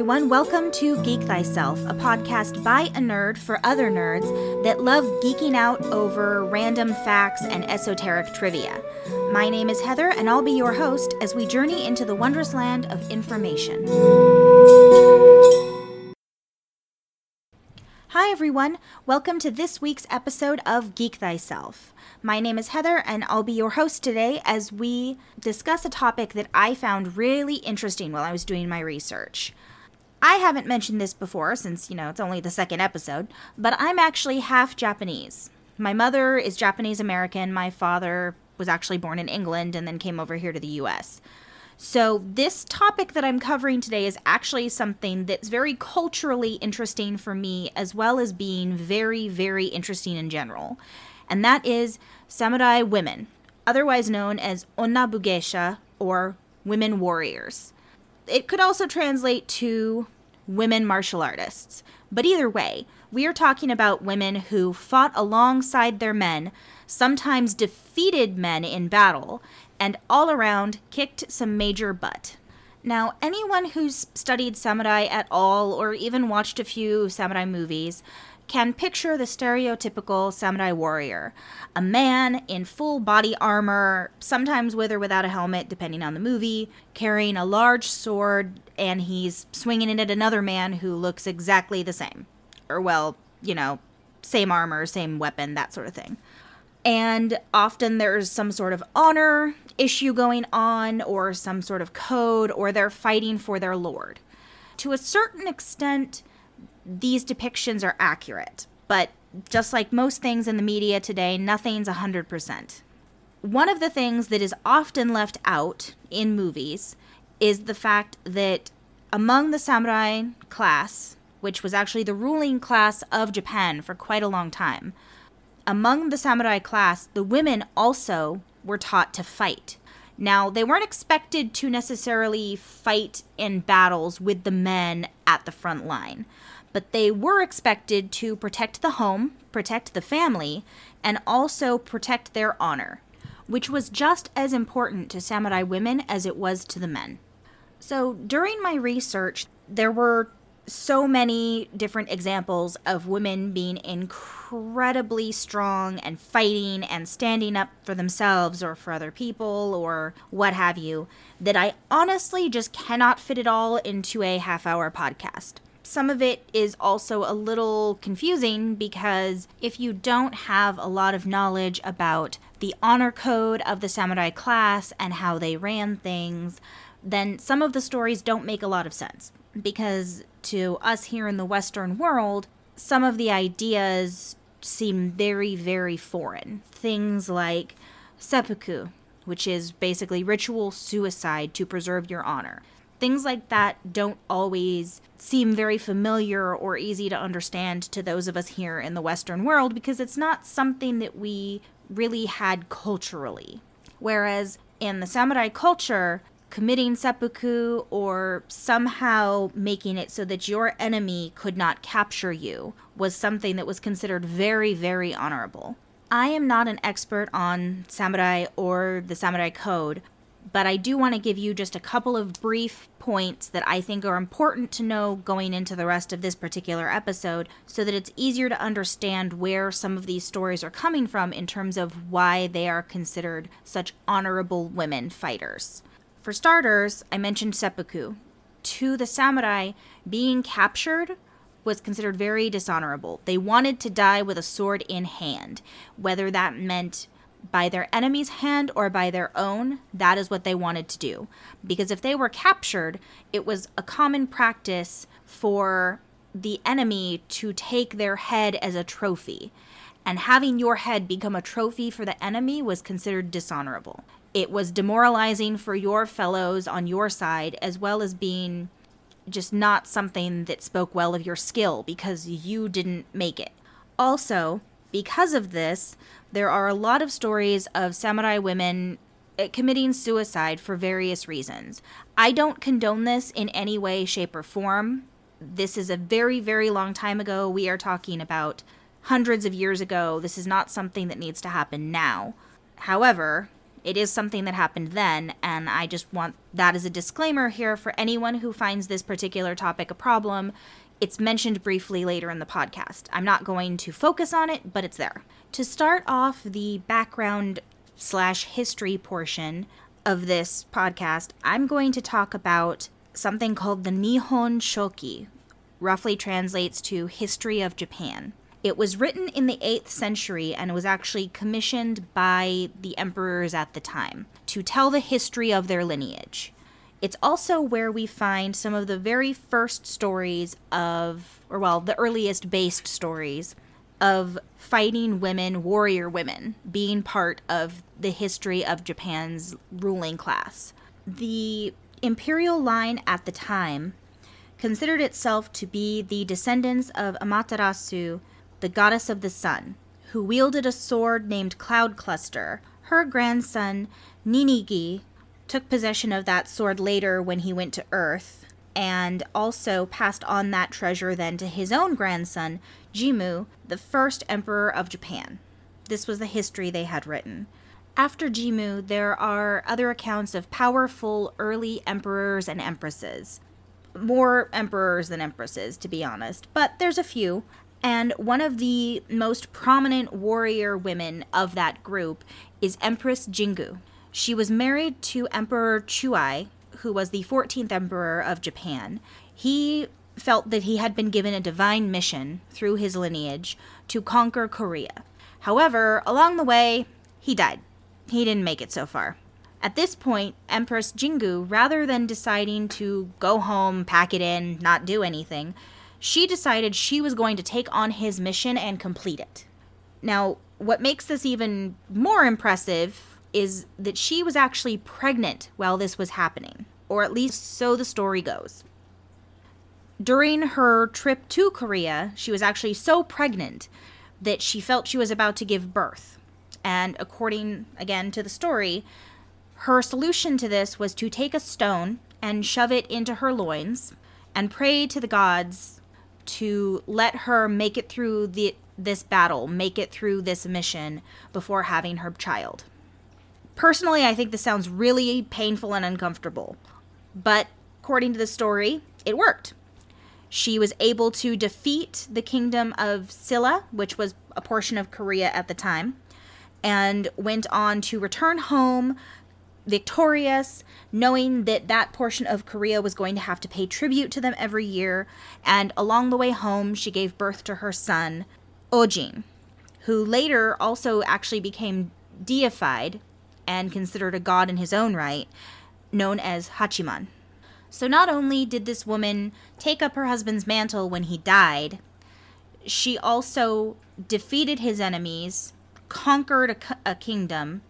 everyone. Welcome to Geek Thyself, a podcast by a nerd for other nerds that love geeking out over random facts and esoteric trivia. My name is Heather, and I'll be your host as we journey into the wondrous land of information. Hi, everyone. Welcome to this week's episode of Geek Thyself. My name is Heather, and I'll be your host today as we discuss a topic that I found really interesting while I was doing my research. I haven't mentioned this before since, you know, it's only the second episode, but I'm actually half Japanese. My mother is Japanese American. My father was actually born in England and then came over here to the US. So, this topic that I'm covering today is actually something that's very culturally interesting for me, as well as being very, very interesting in general and that is samurai women, otherwise known as onnabugeisha or women warriors. It could also translate to women martial artists. But either way, we are talking about women who fought alongside their men, sometimes defeated men in battle, and all around kicked some major butt. Now, anyone who's studied samurai at all, or even watched a few samurai movies, can picture the stereotypical samurai warrior a man in full body armor, sometimes with or without a helmet, depending on the movie, carrying a large sword, and he's swinging it at another man who looks exactly the same. Or, well, you know, same armor, same weapon, that sort of thing. And often there's some sort of honor issue going on, or some sort of code, or they're fighting for their lord. To a certain extent, these depictions are accurate, but just like most things in the media today, nothing's 100%. One of the things that is often left out in movies is the fact that among the samurai class, which was actually the ruling class of Japan for quite a long time, among the samurai class, the women also were taught to fight. Now, they weren't expected to necessarily fight in battles with the men at the front line but they were expected to protect the home, protect the family, and also protect their honor, which was just as important to samurai women as it was to the men. So during my research, there were so many different examples of women being incredibly strong and fighting and standing up for themselves or for other people or what have you that I honestly just cannot fit it all into a half hour podcast some of it is also a little confusing because if you don't have a lot of knowledge about the honor code of the samurai class and how they ran things, then some of the stories don't make a lot of sense. Because to us here in the Western world, some of the ideas seem very, very foreign. Things like seppuku, which is basically ritual suicide to preserve your honor things like that don't always seem very familiar or easy to understand to those of us here in the Western world because it's not something that we really had culturally. Whereas in the samurai culture, committing seppuku or somehow making it so that your enemy could not capture you was something that was considered very, very honorable. I am not an expert on samurai or the samurai code, but I do want to give you just a couple of brief points that I think are important to know going into the rest of this particular episode so that it's easier to understand where some of these stories are coming from in terms of why they are considered such honorable women fighters. For starters, I mentioned seppuku. To the samurai, being captured was considered very dishonorable. They wanted to die with a sword in hand, whether that meant by their enemy's hand or by their own, that is what they wanted to do. Because if they were captured, it was a common practice for the enemy to take their head as a trophy. And having your head become a trophy for the enemy was considered dishonorable. It was demoralizing for your fellows on your side, as well as being just not something that spoke well of your skill because you didn't make it. Also, because of this, there are a lot of stories of samurai women eh, committing suicide for various reasons. I don't condone this in any way, shape, or form. This is a very, very long time ago. We are talking about hundreds of years ago. This is not something that needs to happen now. However, It is something that happened then, and I just want that as a disclaimer here for anyone who finds this particular topic a problem. It's mentioned briefly later in the podcast. I'm not going to focus on it, but it's there. To start off the background slash history portion of this podcast, I'm going to talk about something called the Nihon Shoki, roughly translates to History of Japan. It was written in the 8th century and was actually commissioned by the emperors at the time to tell the history of their lineage. It's also where we find some of the very first stories of, or well, the earliest based stories of fighting women, warrior women, being part of the history of Japan's ruling class. The imperial line at the time considered itself to be the descendants of Amaterasu, the goddess of the sun, who wielded a sword named Cloud Cluster. Her grandson, Ninigi, took possession of that sword later when he went to Earth, and also passed on that treasure then to his own grandson, Jimmu, the first emperor of Japan. This was the history they had written. After Jimmu, there are other accounts of powerful early emperors and empresses. More emperors than empresses, to be honest, but there's a few. And one of the most prominent warrior women of that group is Empress Jingu. She was married to Emperor Chuai, who was the 14th emperor of Japan. He felt that he had been given a divine mission through his lineage to conquer Korea. However, along the way, he died. He didn't make it so far. At this point, Empress Jingu, rather than deciding to go home, pack it in, not do anything, she decided she was going to take on his mission and complete it. Now, what makes this even more impressive is that she was actually pregnant while this was happening, or at least so the story goes. During her trip to Korea, she was actually so pregnant that she felt she was about to give birth. And according, again, to the story, her solution to this was to take a stone and shove it into her loins and pray to the gods to let her make it through the, this battle, make it through this mission before having her child. Personally, I think this sounds really painful and uncomfortable, but according to the story, it worked. She was able to defeat the kingdom of Silla, which was a portion of Korea at the time, and went on to return home victorious, knowing that that portion of Korea was going to have to pay tribute to them every year. And along the way home, she gave birth to her son, Ojin, who later also actually became deified and considered a god in his own right, known as Hachiman. So not only did this woman take up her husband's mantle when he died, she also defeated his enemies, conquered a, a kingdom,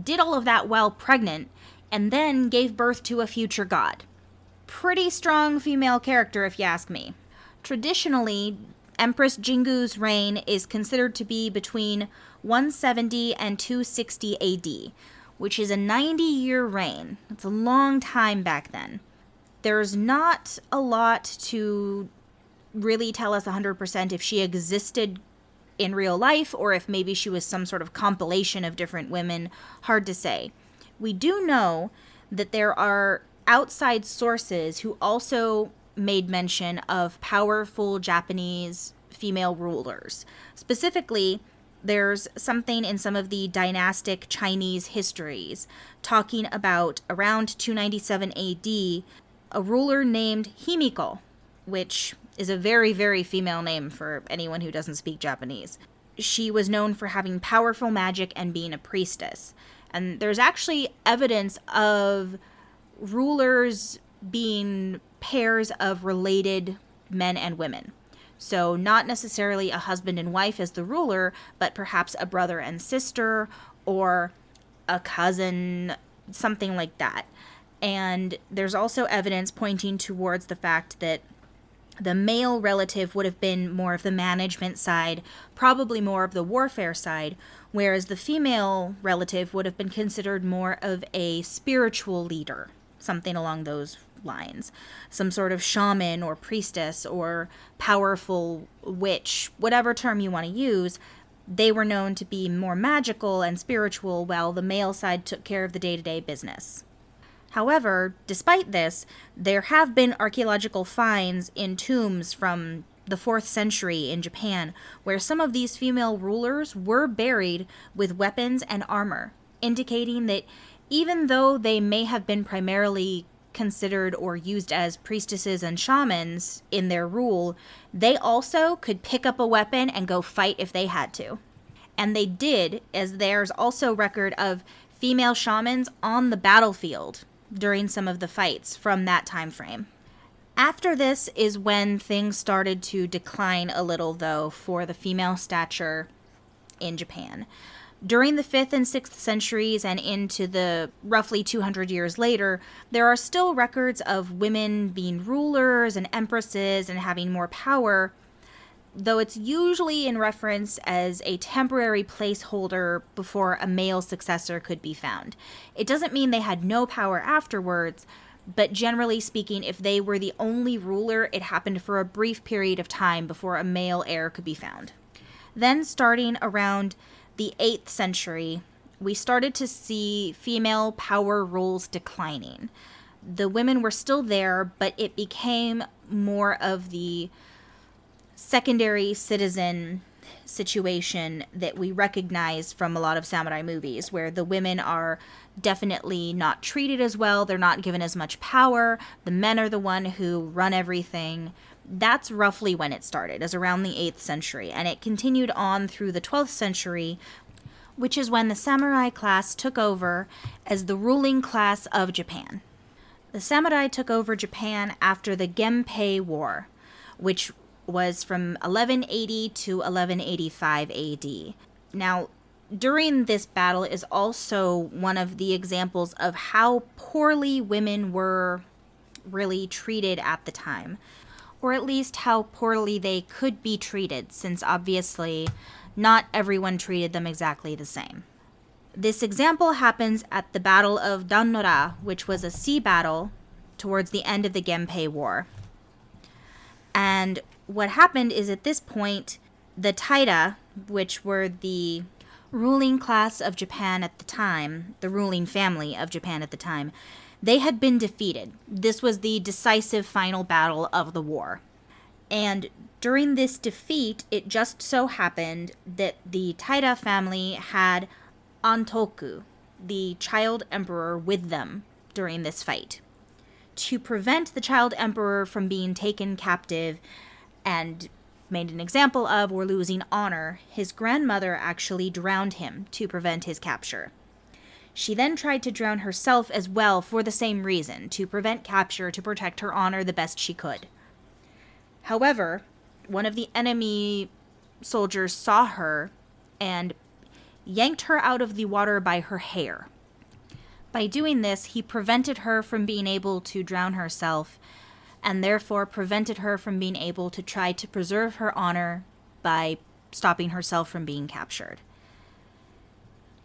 did all of that while pregnant, and then gave birth to a future god. Pretty strong female character, if you ask me. Traditionally, Empress Jingu's reign is considered to be between 170 and 260 AD, which is a 90 year reign. It's a long time back then. There's not a lot to really tell us 100% if she existed in real life or if maybe she was some sort of compilation of different women. Hard to say. We do know that there are outside sources who also made mention of powerful Japanese female rulers. Specifically, there's something in some of the dynastic Chinese histories talking about around 297 AD, a ruler named Himiko, which is a very, very female name for anyone who doesn't speak Japanese. She was known for having powerful magic and being a priestess. And there's actually evidence of rulers being pairs of related men and women. So, not necessarily a husband and wife as the ruler, but perhaps a brother and sister or a cousin, something like that. And there's also evidence pointing towards the fact that the male relative would have been more of the management side, probably more of the warfare side, whereas the female relative would have been considered more of a spiritual leader, something along those lines. Some sort of shaman or priestess or powerful witch, whatever term you want to use. they were known to be more magical and spiritual, while the male side took care of the day to day business. However, despite this, there have been archaeological finds in tombs from the 4th century in Japan where some of these female rulers were buried with weapons and armor, indicating that even though they may have been primarily considered or used as priestesses and shamans in their rule, they also could pick up a weapon and go fight if they had to. And they did, as there's also record of female shamans on the battlefield during some of the fights from that time frame. After this is when things started to decline a little though for the female stature in Japan. During the 5th and 6th centuries and into the roughly 200 years later, there are still records of women being rulers and empresses and having more power, though it's usually in reference as a temporary placeholder before a male successor could be found. It doesn't mean they had no power afterwards, but generally speaking, if they were the only ruler, it happened for a brief period of time before a male heir could be found. Then, starting around the 8th century, we started to see female power roles declining. The women were still there, but it became more of the secondary citizen situation that we recognize from a lot of samurai movies, where the women are definitely not treated as well, they're not given as much power, the men are the one who run everything that's roughly when it started, as around the 8th century, and it continued on through the 12th century, which is when the samurai class took over as the ruling class of Japan. The samurai took over Japan after the Genpei War, which was from 1180 to 1185 AD. Now, during this battle is also one of the examples of how poorly women were really treated at the time or at least how poorly they could be treated, since obviously not everyone treated them exactly the same. This example happens at the Battle of Dan-no-ra, which was a sea battle towards the end of the Genpei War. And what happened is at this point, the Taira, which were the ruling class of Japan at the time, the ruling family of Japan at the time, they had been defeated. This was the decisive final battle of the war. And during this defeat, it just so happened that the Taira family had Antoku, the child emperor, with them during this fight. To prevent the child emperor from being taken captive and made an example of or losing honor, his grandmother actually drowned him to prevent his capture. She then tried to drown herself as well for the same reason, to prevent capture, to protect her honor the best she could. However, one of the enemy soldiers saw her and yanked her out of the water by her hair. By doing this, he prevented her from being able to drown herself and therefore prevented her from being able to try to preserve her honor by stopping herself from being captured.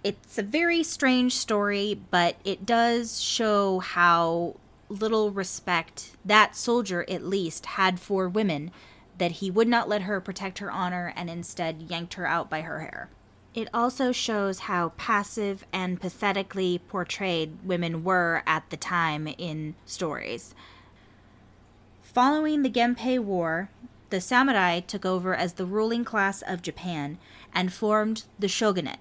It's a very strange story, but it does show how little respect that soldier, at least, had for women, that he would not let her protect her honor and instead yanked her out by her hair. It also shows how passive and pathetically portrayed women were at the time in stories. Following the Genpei War, the samurai took over as the ruling class of Japan and formed the shogunate,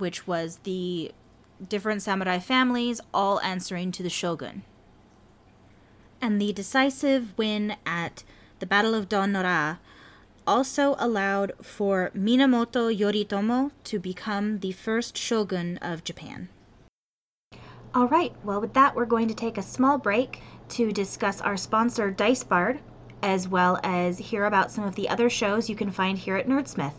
which was the different samurai families all answering to the shogun. And the decisive win at the Battle of Dan-no-ra also allowed for Minamoto Yoritomo to become the first shogun of Japan. All right, well, with that, we're going to take a small break to discuss our sponsor, Dicebard, as well as hear about some of the other shows you can find here at Nerdsmith.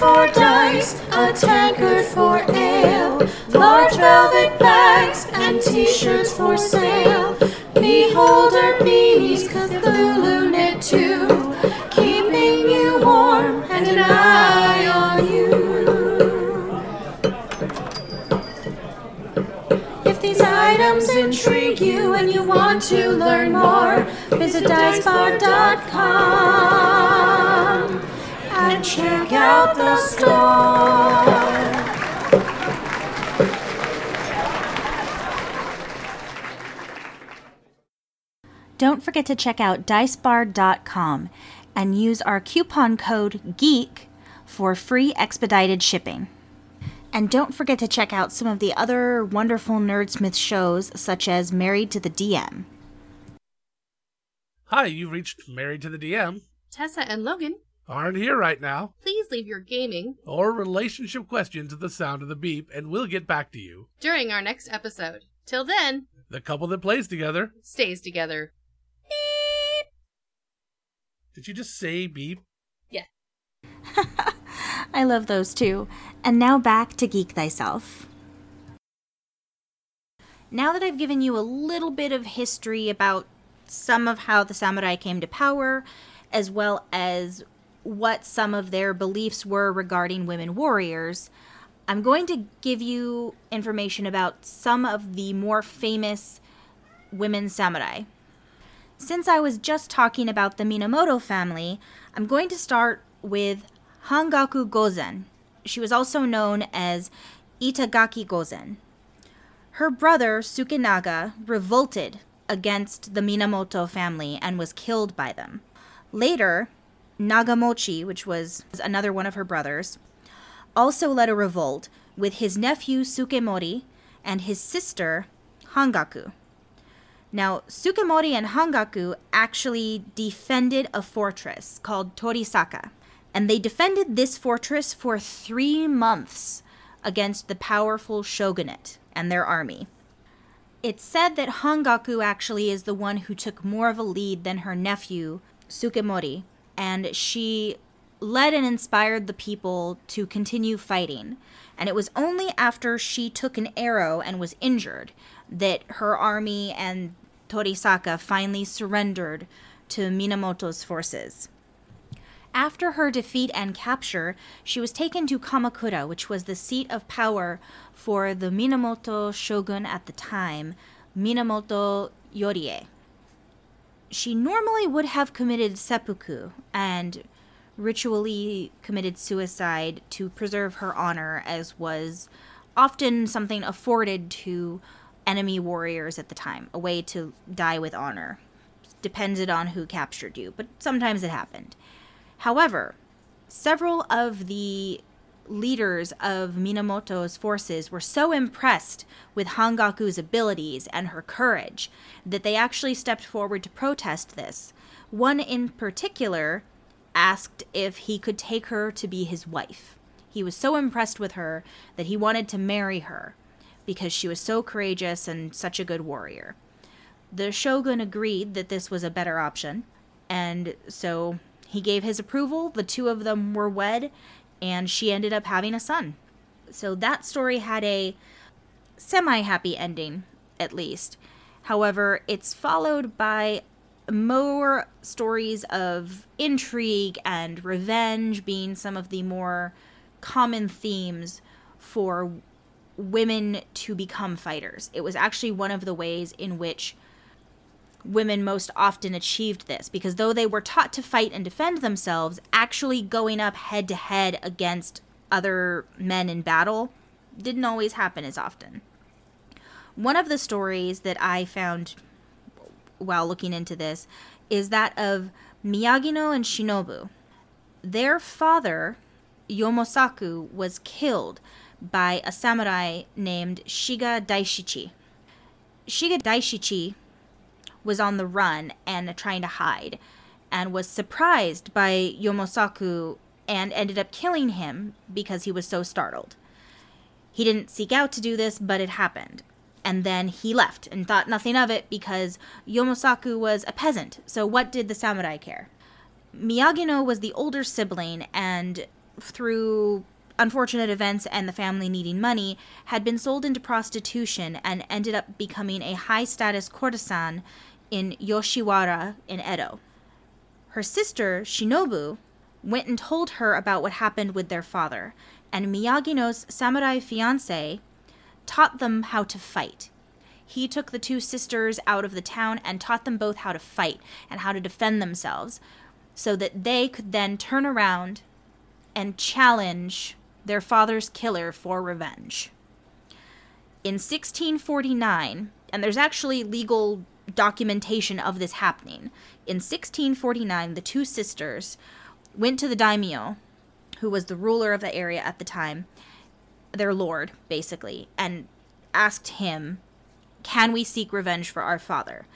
For dice, a tankard for ale, large velvet bags and t-shirts for sale. Beholder beanies, Cthulhu knit too, keeping you warm and an eye on you. If these items intrigue you and you want to learn more, visit dicebar.com and check out the store. Don't forget to check out dicebar.com and use our coupon code GEEK for free expedited shipping. And don't forget to check out some of the other wonderful Nerdsmith shows, such as Married to the DM. Hi, you've reached Married to the DM. Tessa and Logan, Aren't here right now. please leave your gaming Or relationship questions to the sound of the beep, and we'll get back to you. during our next episode. Till then, The couple that plays together. stays together. Beep. Did you just say beep? Yeah. I love those too. And now back to Geek Thyself. Now that I've given you a little bit of history about some of how the samurai came to power, as well as what some of their beliefs were regarding women warriors, I'm going to give you information about some of the more famous women samurai. Since I was just talking about the Minamoto family, I'm going to start with Hangaku Gozen. She was also known as Itagaki Gozen. Her brother Sukenaga revolted against the Minamoto family and was killed by them. Later, Nagamochi, which was another one of her brothers, also led a revolt with his nephew Sukemori and his sister Hangaku. Now, Sukemori and Hangaku actually defended a fortress called Torisaka, and they defended this fortress for three months against the powerful shogunate and their army. It's said that Hangaku actually is the one who took more of a lead than her nephew, Sukemori, and she led and inspired the people to continue fighting. And it was only after she took an arrow and was injured that her army and Torisaka finally surrendered to Minamoto's forces. After her defeat and capture, she was taken to Kamakura, which was the seat of power for the Minamoto shogun at the time, Minamoto Yorie. She normally would have committed seppuku and ritually committed suicide to preserve her honor, as was often something afforded to enemy warriors at the time, a way to die with honor. Depended on who captured you, but sometimes it happened. However, several of the leaders of Minamoto's forces were so impressed with Hangaku's abilities and her courage that they actually stepped forward to protest this. One in particular asked if he could take her to be his wife. He was so impressed with her that he wanted to marry her because she was so courageous and such a good warrior. The shogun agreed that this was a better option, and so he gave his approval. The two of them were wed, and she ended up having a son. So that story had a semi happy ending, at least. However, it's followed by more stories of intrigue and revenge being some of the more common themes for women to become fighters. It was actually one of the ways in which women most often achieved this because though they were taught to fight and defend themselves, actually going up head to head against other men in battle didn't always happen as often. One of the stories that I found while looking into this is that of Miyagino and Shinobu. Their father, Yomosaku, was killed by a samurai named Shiga Daishichi. Shiga Daishichi was on the run and trying to hide and was surprised by Yomosaku and ended up killing him because he was so startled. He didn't seek out to do this, but it happened. And then he left and thought nothing of it because Yomosaku was a peasant, so what did the samurai care? Miyagino was the older sibling and through unfortunate events and the family needing money, had been sold into prostitution and ended up becoming a high status courtesan in Yoshiwara in Edo. Her sister, Shinobu, went and told her about what happened with their father, and Miyagino's samurai fiance taught them how to fight. he took the two sisters out of the town and taught them both how to fight and how to defend themselves so that they could then turn around and challenge their father's killer for revenge. In 1649, and there's actually legal documentation of this happening. In 1649, the two sisters went to the daimyo, who was the ruler of the area at the time, their lord, basically, and asked him, Can we seek revenge for our father?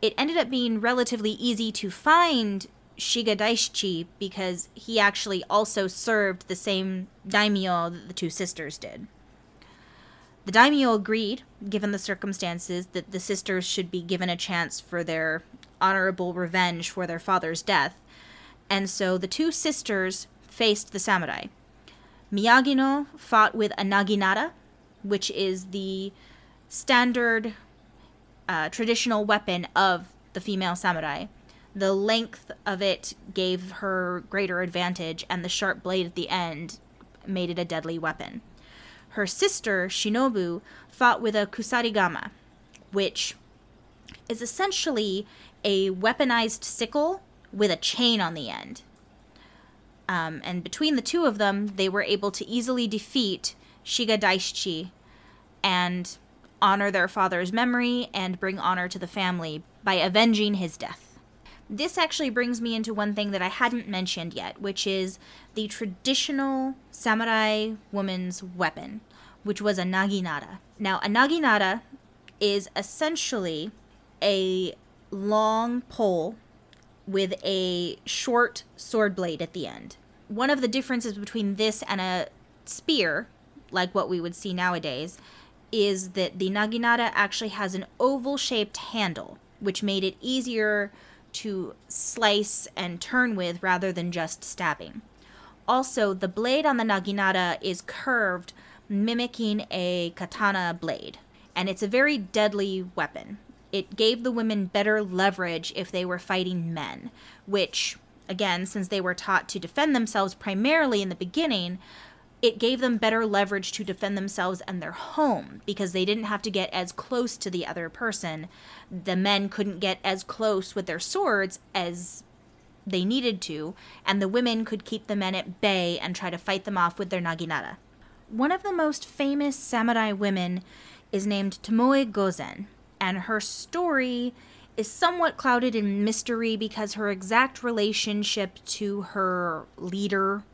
It ended up being relatively easy to find Shiga Daishichi because he actually also served the same daimyo that the two sisters did. The daimyo agreed, given the circumstances, that the sisters should be given a chance for their honorable revenge for their father's death, and so the two sisters faced the samurai. Miyagino fought with a naginata, which is the standard uh, traditional weapon of the female samurai. The length of it gave her greater advantage, and the sharp blade at the end made it a deadly weapon. Her sister, Shinobu, fought with a kusarigama, which is essentially a weaponized sickle with a chain on the end. Um, and between the two of them, they were able to easily defeat Shiga Daishichi and honor their father's memory and bring honor to the family by avenging his death. This actually brings me into one thing that I hadn't mentioned yet, which is the traditional samurai woman's weapon, which was a naginata. Now, a naginata is essentially a long pole with a short sword blade at the end. One of the differences between this and a spear, like what we would see nowadays, is that the naginata actually has an oval shaped handle, which made it easier to slice and turn with rather than just stabbing. Also, the blade on the naginata is curved, mimicking a katana blade, and it's a very deadly weapon. It gave the women better leverage if they were fighting men, which, again, since they were taught to defend themselves primarily in the beginning, it gave them better leverage to defend themselves and their home because they didn't have to get as close to the other person. The men couldn't get as close with their swords as they needed to, and the women could keep the men at bay and try to fight them off with their naginata. One of the most famous samurai women is named Tomoe Gozen, and her story is somewhat clouded in mystery because her exact relationship to her leader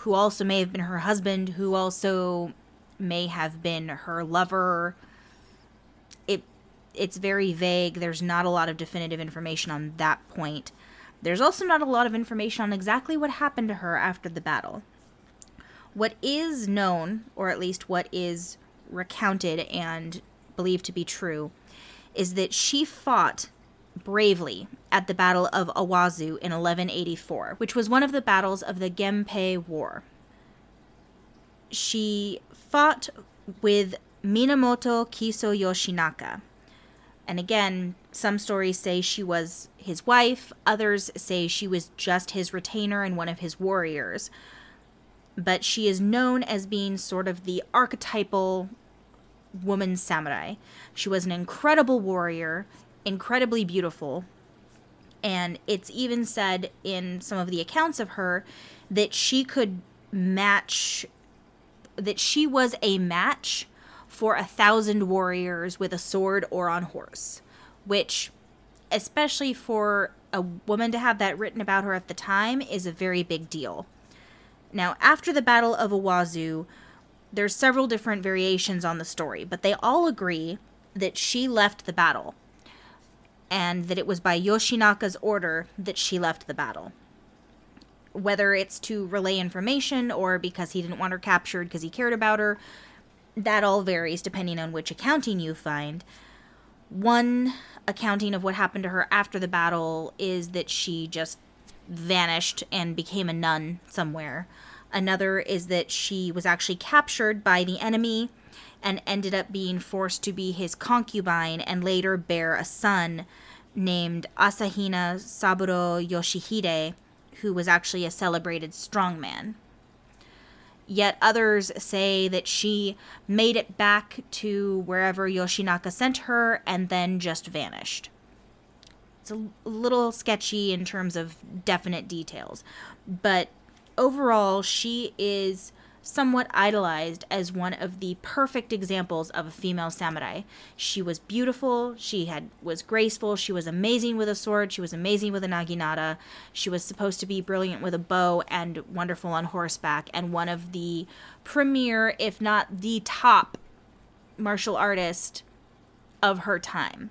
who also may have been her husband, who also may have been her lover. It it's very vague. There's not a lot of definitive information on that point. There's also not a lot of information on exactly what happened to her after the battle. What is known, or at least what is recounted and believed to be true, is that she fought bravely at the Battle of Awazu in 1184, which was one of the battles of the Genpei War. She fought with Minamoto Kiso Yoshinaka. And again, some stories say she was his wife, others say she was just his retainer and one of his warriors. But she is known as being sort of the archetypal woman samurai. She was an incredible warrior incredibly beautiful. And it's even said in some of the accounts of her that she could match, that she was a match for a thousand warriors with a sword or on horse, which, especially for a woman to have that written about her at the time, is a very big deal. Now, after the Battle of Awazu, there's several different variations on the story, but they all agree that she left the battle and that it was by Yoshinaka's order that she left the battle. Whether it's to relay information or because he didn't want her captured because he cared about her, that all varies depending on which accounting you find. One accounting of what happened to her after the battle is that she just vanished and became a nun somewhere. Another is that she was actually captured by the enemy and ended up being forced to be his concubine and later bear a son named Asahina Saburo Yoshihide, who was actually a celebrated strongman. Yet others say that she made it back to wherever Yoshinaka sent her and then just vanished. It's a little sketchy in terms of definite details, but overall, she is somewhat idolized as one of the perfect examples of a female samurai. She was beautiful, she had was graceful, she was amazing with a sword, she was amazing with a naginata. She was supposed to be brilliant with a bow and wonderful on horseback and one of the premier if not the top martial artist of her time.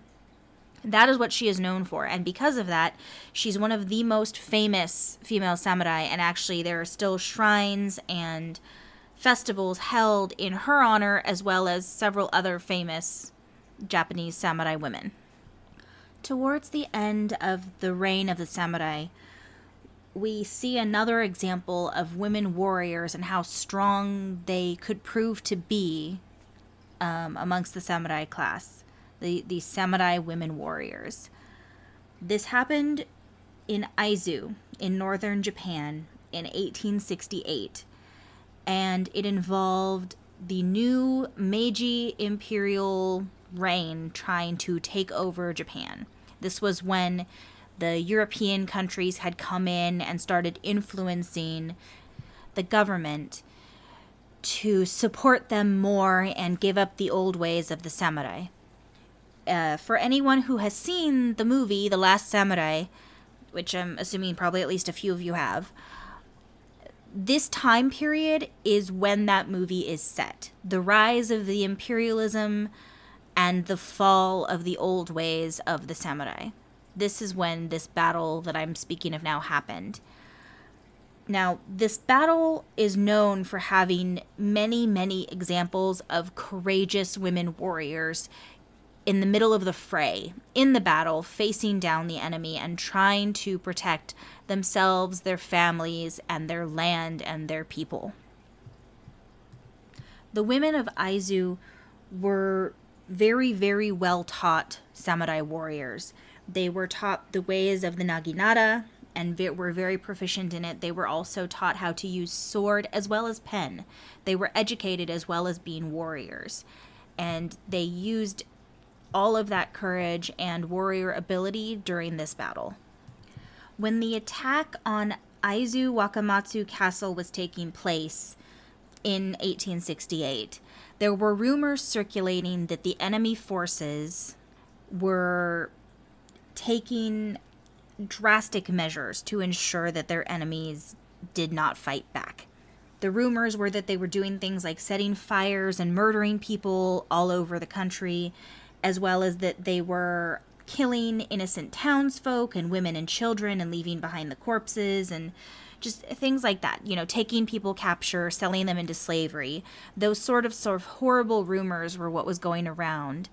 That is what she is known for. And because of that, she's one of the most famous female samurai. And actually, there are still shrines and festivals held in her honor, as well as several other famous Japanese samurai women. Towards the end of the reign of the samurai, we see another example of women warriors and how strong they could prove to be um, amongst the samurai class the, the samurai women warriors. This happened in Aizu in northern Japan in 1868, and it involved the new Meiji imperial reign trying to take over Japan. This was when the European countries had come in and started influencing the government to support them more and give up the old ways of the samurai uh, for anyone who has seen the movie The Last Samurai, which I'm assuming probably at least a few of you have, this time period is when that movie is set. The rise of the imperialism and the fall of the old ways of the samurai. This is when this battle that I'm speaking of now happened. Now, this battle is known for having many, many examples of courageous women warriors in the middle of the fray, in the battle, facing down the enemy and trying to protect themselves, their families, and their land and their people. The women of Aizu were very, very well taught samurai warriors. They were taught the ways of the naginata and were very proficient in it. They were also taught how to use sword as well as pen. They were educated as well as being warriors. And they used all of that courage and warrior ability during this battle. When the attack on Aizu Wakamatsu Castle was taking place in 1868, there were rumors circulating that the enemy forces were taking drastic measures to ensure that their enemies did not fight back. The rumors were that they were doing things like setting fires and murdering people all over the country, as well as that they were killing innocent townsfolk and women and children and leaving behind the corpses and just things like that you know taking people capture selling them into slavery. Those sort of sort of horrible rumors were what was going around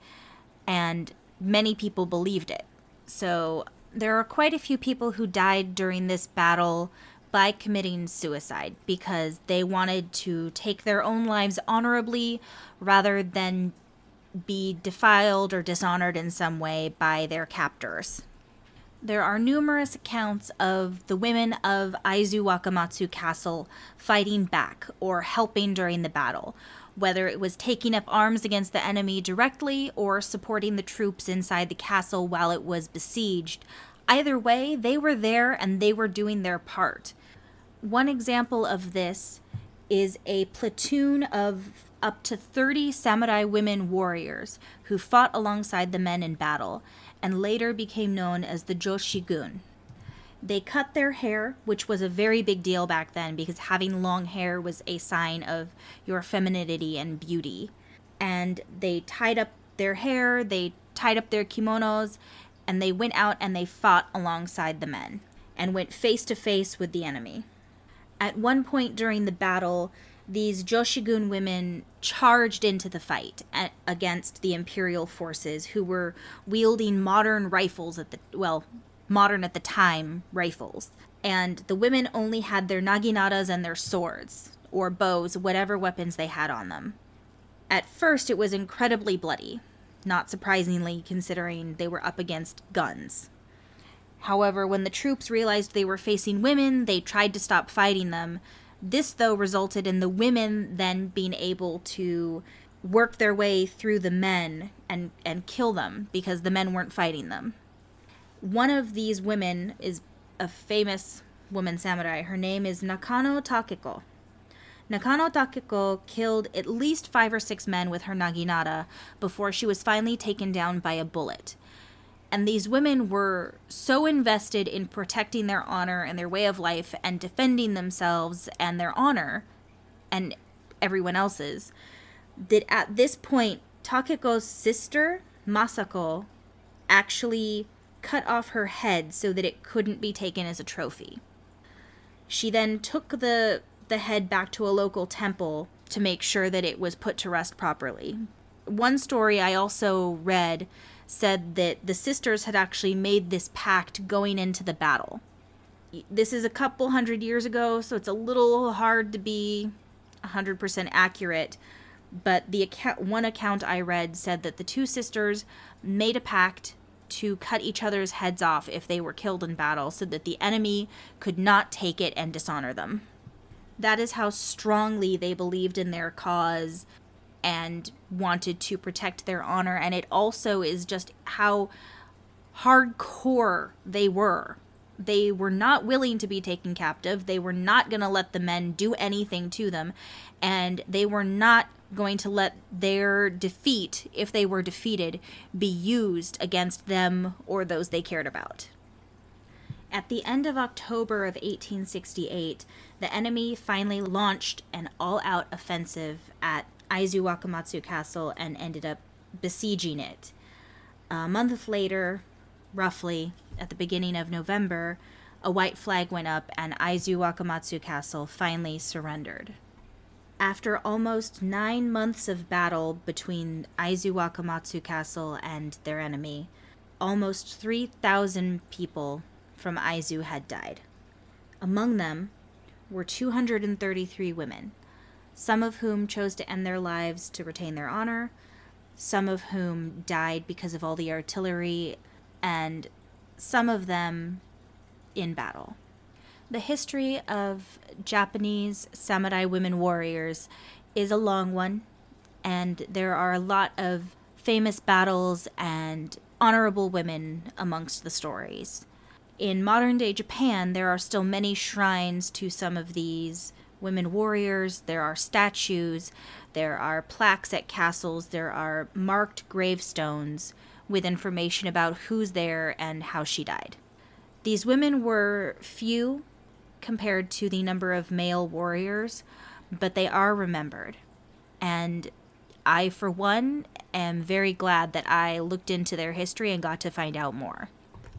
and many people believed it. So there are quite a few people who died during this battle by committing suicide because they wanted to take their own lives honorably rather than be defiled or dishonored in some way by their captors. There are numerous accounts of the women of Aizu Wakamatsu Castle fighting back or helping during the battle, whether it was taking up arms against the enemy directly or supporting the troops inside the castle while it was besieged. Either way, they were there and they were doing their part. One example of this is a platoon of up to 30 samurai women warriors who fought alongside the men in battle and later became known as the Joshigun. They cut their hair, which was a very big deal back then because having long hair was a sign of your femininity and beauty. And they tied up their hair, they tied up their kimonos, and they went out and they fought alongside the men and went face to face with the enemy. At one point during the battle, these Joshigun women charged into the fight at, against the imperial forces who were wielding modern rifles at the well, modern at the time rifles. And the women only had their naginatas and their swords or bows, whatever weapons they had on them. At first, it was incredibly bloody, not surprisingly considering they were up against guns. However, when the troops realized they were facing women, they tried to stop fighting them, This, though, resulted in the women then being able to work their way through the men and, and kill them because the men weren't fighting them. One of these women is a famous woman samurai. Her name is Nakano Takeko. Nakano Takeko killed at least five or six men with her naginata before she was finally taken down by a bullet. And these women were so invested in protecting their honor and their way of life and defending themselves and their honor and everyone else's that at this point, Takeko's sister, Masako, actually cut off her head so that it couldn't be taken as a trophy. She then took the the head back to a local temple to make sure that it was put to rest properly. One story I also read said that the sisters had actually made this pact going into the battle. This is a couple hundred years ago, so it's a little hard to be 100% accurate, but the account, one account I read said that the two sisters made a pact to cut each other's heads off if they were killed in battle so that the enemy could not take it and dishonor them. That is how strongly they believed in their cause and wanted to protect their honor. And it also is just how hardcore they were. They were not willing to be taken captive. They were not going to let the men do anything to them. And they were not going to let their defeat, if they were defeated, be used against them or those they cared about. At the end of October of 1868, the enemy finally launched an all out offensive at Aizu Wakamatsu Castle and ended up besieging it. A month later, roughly at the beginning of November, a white flag went up and Aizu Wakamatsu Castle finally surrendered. After almost nine months of battle between Aizu Wakamatsu Castle and their enemy, almost 3,000 people from Aizu had died. Among them were 233 women, some of whom chose to end their lives to retain their honor, some of whom died because of all the artillery, and some of them in battle. The history of Japanese samurai women warriors is a long one, and there are a lot of famous battles and honorable women amongst the stories. In modern day Japan, there are still many shrines to some of these women warriors. There are statues, there are plaques at castles, there are marked gravestones with information about who's there and how she died. These women were few compared to the number of male warriors, but they are remembered. And I, for one, am very glad that I looked into their history and got to find out more.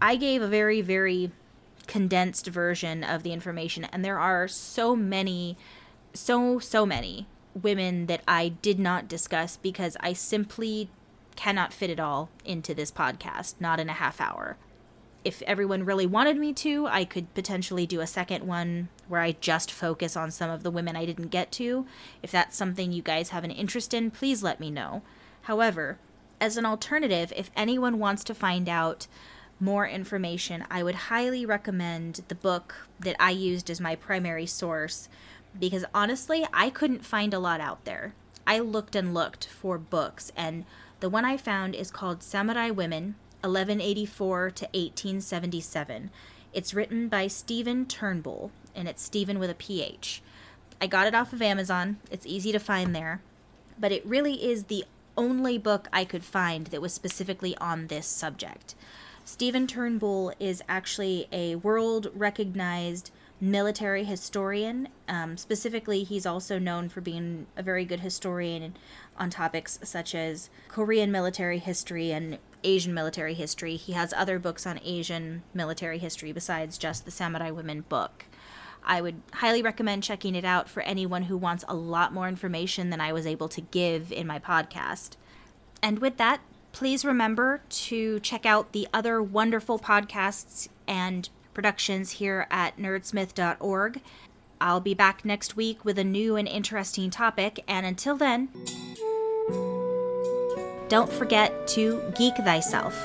I gave a very, very condensed version of the information, and there are so many, so, so many women that I did not discuss because I simply cannot fit it all into this podcast, not in a half hour if everyone really wanted me to, I could potentially do a second one where I just focus on some of the women I didn't get to. If that's something you guys have an interest in, please let me know. However, as an alternative, if anyone wants to find out more information, I would highly recommend the book that I used as my primary source because honestly, I couldn't find a lot out there. I looked and looked for books, and the one I found is called Samurai Women 1184 to 1877. It's written by Stephen Turnbull, and it's Stephen with a PH. I got it off of Amazon. It's easy to find there. But it really is the only book I could find that was specifically on this subject. Stephen Turnbull is actually a world recognized military historian. Um, specifically, he's also known for being a very good historian on topics such as Korean military history and Asian military history. He has other books on Asian military history besides just the Samurai Women book. I would highly recommend checking it out for anyone who wants a lot more information than I was able to give in my podcast. And with that, please remember to check out the other wonderful podcasts and productions here at nerdsmith.org. I'll be back next week with a new and interesting topic, and until then, don't forget to geek thyself.